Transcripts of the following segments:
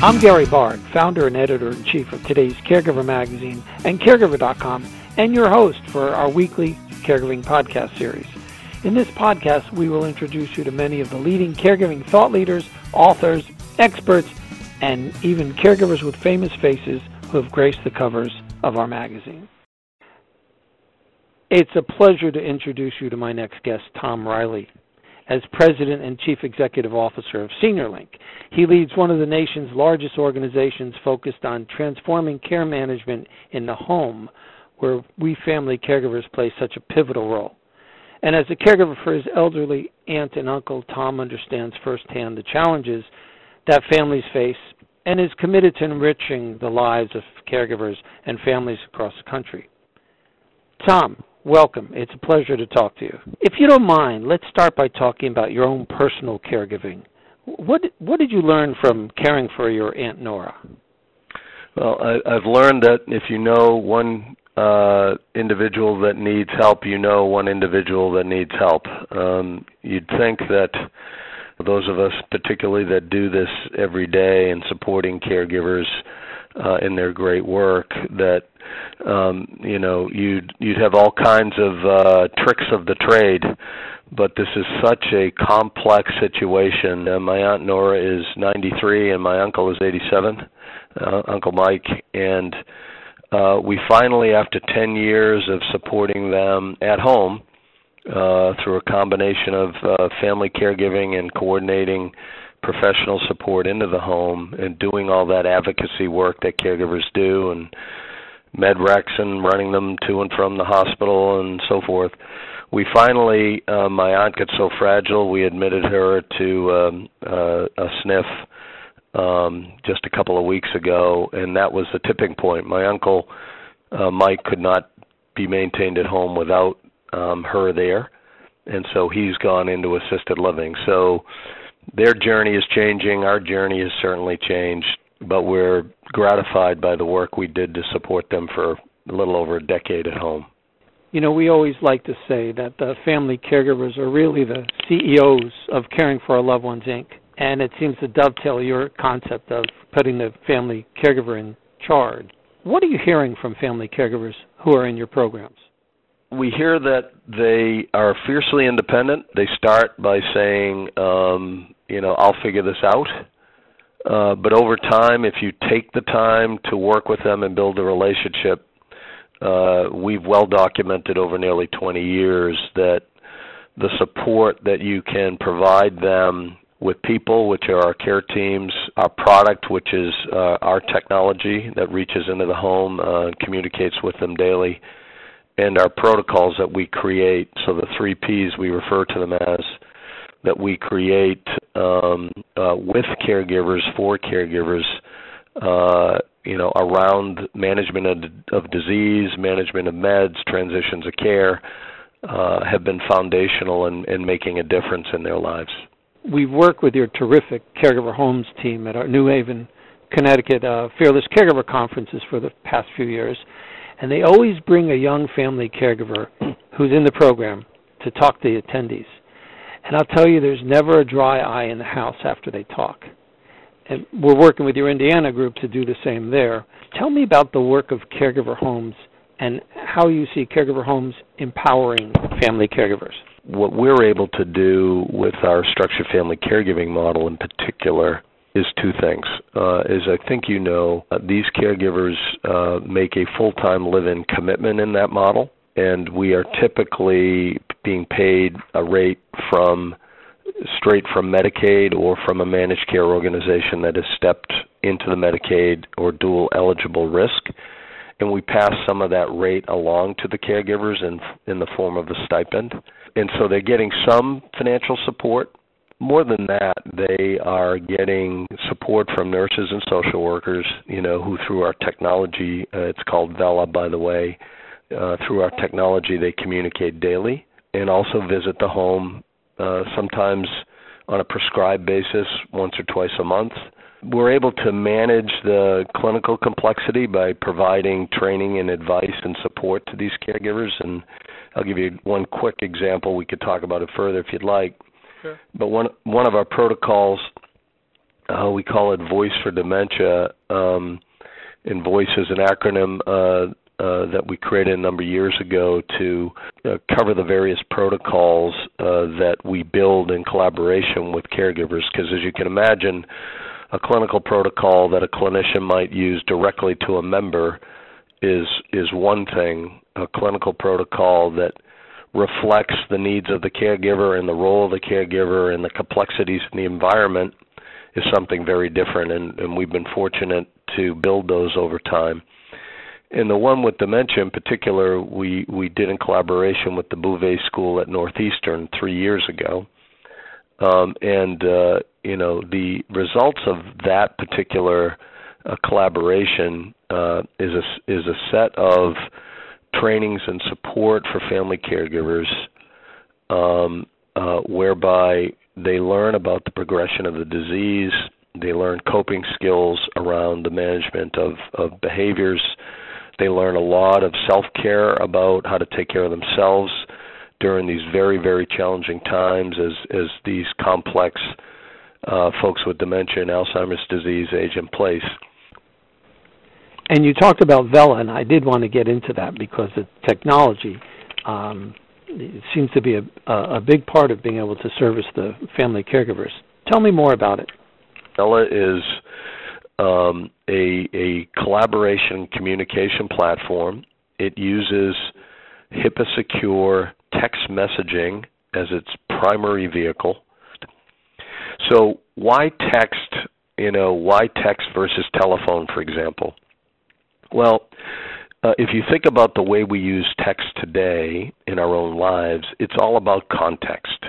I'm Gary Barg, founder and editor in chief of today's Caregiver Magazine and Caregiver.com, and your host for our weekly caregiving podcast series. In this podcast, we will introduce you to many of the leading caregiving thought leaders, authors, experts, and even caregivers with famous faces who have graced the covers of our magazine. It's a pleasure to introduce you to my next guest, Tom Riley. As President and Chief Executive Officer of SeniorLink, he leads one of the nation's largest organizations focused on transforming care management in the home, where we family caregivers play such a pivotal role. And as a caregiver for his elderly aunt and uncle, Tom understands firsthand the challenges that families face and is committed to enriching the lives of caregivers and families across the country. Tom, welcome. It's a pleasure to talk to you. If you don't mind, let's start by talking about your own personal caregiving. What what did you learn from caring for your aunt Nora? Well, I, I've learned that if you know one uh, individual that needs help, you know one individual that needs help. Um, you'd think that those of us, particularly that do this every day and supporting caregivers uh, in their great work, that um, you know you'd you'd have all kinds of uh, tricks of the trade. But this is such a complex situation. Uh, my aunt Nora is 93 and my uncle is 87, uh, Uncle Mike, and uh, we finally, after 10 years of supporting them at home, uh, through a combination of uh, family caregiving and coordinating professional support into the home and doing all that advocacy work that caregivers do and med recs and running them to and from the hospital and so forth. We finally, uh, my aunt got so fragile, we admitted her to um, uh, a SNF um, just a couple of weeks ago, and that was the tipping point. My uncle uh, Mike could not be maintained at home without um, her there, and so he's gone into assisted living. So their journey is changing. Our journey has certainly changed, but we're gratified by the work we did to support them for a little over a decade at home. You know, we always like to say that the family caregivers are really the CEOs of Caring for Our Loved Ones Inc and it seems to dovetail your concept of putting the family caregiver in charge. What are you hearing from family caregivers who are in your programs? We hear that they are fiercely independent. They start by saying, um, you know, I'll figure this out. Uh, but over time, if you take the time to work with them and build a relationship, uh, we've well documented over nearly 20 years that the support that you can provide them with people, which are our care teams, our product, which is uh, our technology that reaches into the home uh, and communicates with them daily, and our protocols that we create. So the three Ps we refer to them as that we create um, uh, with caregivers for caregivers. Uh, you know, around management of, of disease, management of meds, transitions of care, uh, have been foundational in, in making a difference in their lives we've worked with your terrific caregiver homes team at our New Haven, Connecticut uh, Fearless Caregiver conferences for the past few years, and they always bring a young family caregiver who's in the program to talk to the attendees. And I'll tell you, there's never a dry eye in the house after they talk. And we're working with your Indiana group to do the same there. Tell me about the work of caregiver homes and how you see caregiver homes empowering family caregivers what we're able to do with our structured family caregiving model in particular is two things. Uh, as I think you know, uh, these caregivers uh, make a full-time live-in commitment in that model, and we are typically being paid a rate from straight from Medicaid or from a managed care organization that has stepped into the Medicaid or dual eligible risk and we pass some of that rate along to the caregivers in in the form of a stipend and so they're getting some financial support. More than that, they are getting support from nurses and social workers, you know, who through our technology, uh, it's called Vela, by the way, uh, through our technology, they communicate daily and also visit the home, uh, sometimes on a prescribed basis, once or twice a month. We're able to manage the clinical complexity by providing training and advice and support to these caregivers and I'll give you one quick example. We could talk about it further if you'd like. Sure. But one one of our protocols uh, we call it Voice for Dementia. Um, and Voice is an acronym uh, uh, that we created a number of years ago to uh, cover the various protocols uh, that we build in collaboration with caregivers. Because as you can imagine, a clinical protocol that a clinician might use directly to a member is is one thing. A clinical protocol that reflects the needs of the caregiver and the role of the caregiver and the complexities in the environment is something very different and, and we've been fortunate to build those over time. And the one with dementia in particular, we, we did in collaboration with the Bouvé School at Northeastern three years ago. Um, and, uh, you know, the results of that particular uh, collaboration uh, is, a, is a set of trainings and support for family caregivers um, uh, whereby they learn about the progression of the disease, they learn coping skills around the management of, of behaviors, they learn a lot of self care about how to take care of themselves during these very, very challenging times as, as these complex uh, folks with dementia and Alzheimer's disease age in place. And you talked about Vela, and I did want to get into that because the technology um, seems to be a, a big part of being able to service the family caregivers. Tell me more about it. Vela is um, a, a collaboration communication platform. It uses HIPAA secure text messaging as its primary vehicle. So why text, you know, why text versus telephone, for example? Well, uh, if you think about the way we use text today in our own lives, it's all about context.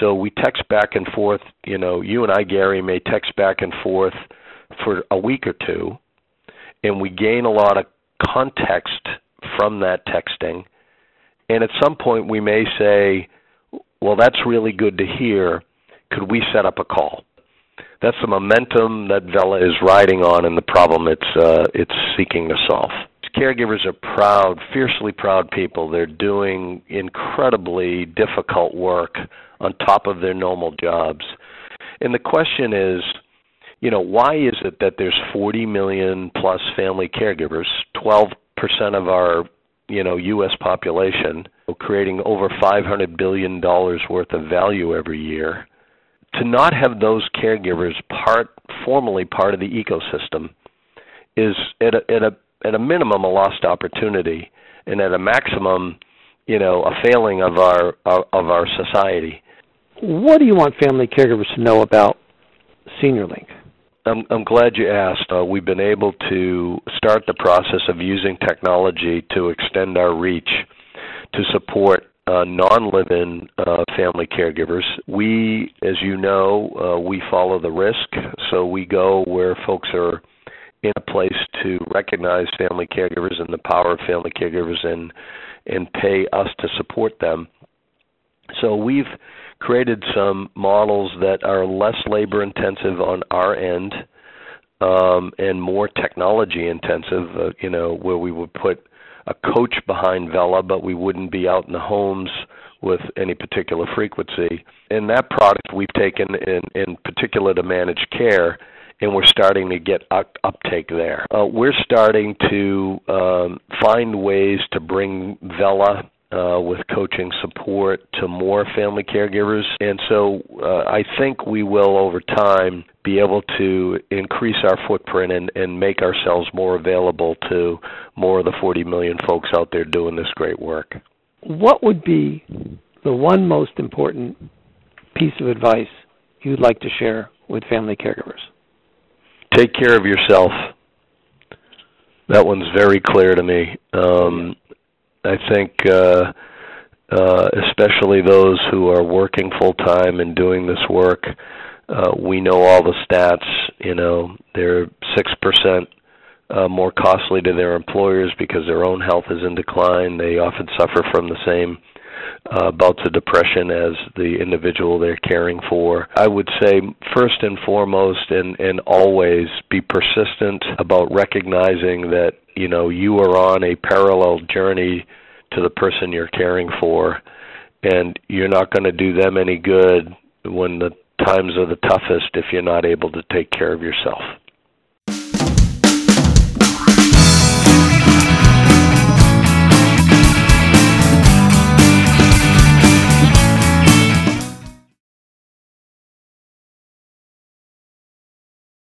So we text back and forth. You know, you and I, Gary, may text back and forth for a week or two, and we gain a lot of context from that texting. And at some point, we may say, "Well, that's really good to hear. Could we set up a call?" That's the momentum that Vela is riding on, and the problem it's uh, it's seeking to solve caregivers are proud, fiercely proud people. They're doing incredibly difficult work on top of their normal jobs. And the question is, you know, why is it that there's 40 million plus family caregivers, 12% of our, you know, US population, creating over 500 billion dollars worth of value every year? To not have those caregivers part formally part of the ecosystem is at a, at a at a minimum a lost opportunity and at a maximum you know a failing of our of our society what do you want family caregivers to know about seniorlink I'm, I'm glad you asked. Uh, we've been able to start the process of using technology to extend our reach to support uh, non-live-in uh, family caregivers. We, as you know, uh, we follow the risk, so we go where folks are in a place to recognize family caregivers and the power of family caregivers and and pay us to support them. So we've created some models that are less labor intensive on our end um, and more technology intensive. Uh, you know, where we would put a coach behind Vela, but we wouldn't be out in the homes with any particular frequency. And that product we've taken in, in particular to managed care and we're starting to get uptake there. Uh, we're starting to um, find ways to bring Vela uh, with coaching support to more family caregivers. And so uh, I think we will, over time, be able to increase our footprint and, and make ourselves more available to more of the 40 million folks out there doing this great work. What would be the one most important piece of advice you'd like to share with family caregivers? take care of yourself. That one's very clear to me. Um, I think, uh, uh, especially those who are working full time and doing this work, uh, we know all the stats. You know, they're six percent uh, more costly to their employers because their own health is in decline. They often suffer from the same uh, bouts of depression as the individual they're caring for. I would say first and foremost and, and always be persistent about recognizing that, you know, you are on a parallel journey to the person you're caring for and you're not going to do them any good when the times are the toughest if you're not able to take care of yourself.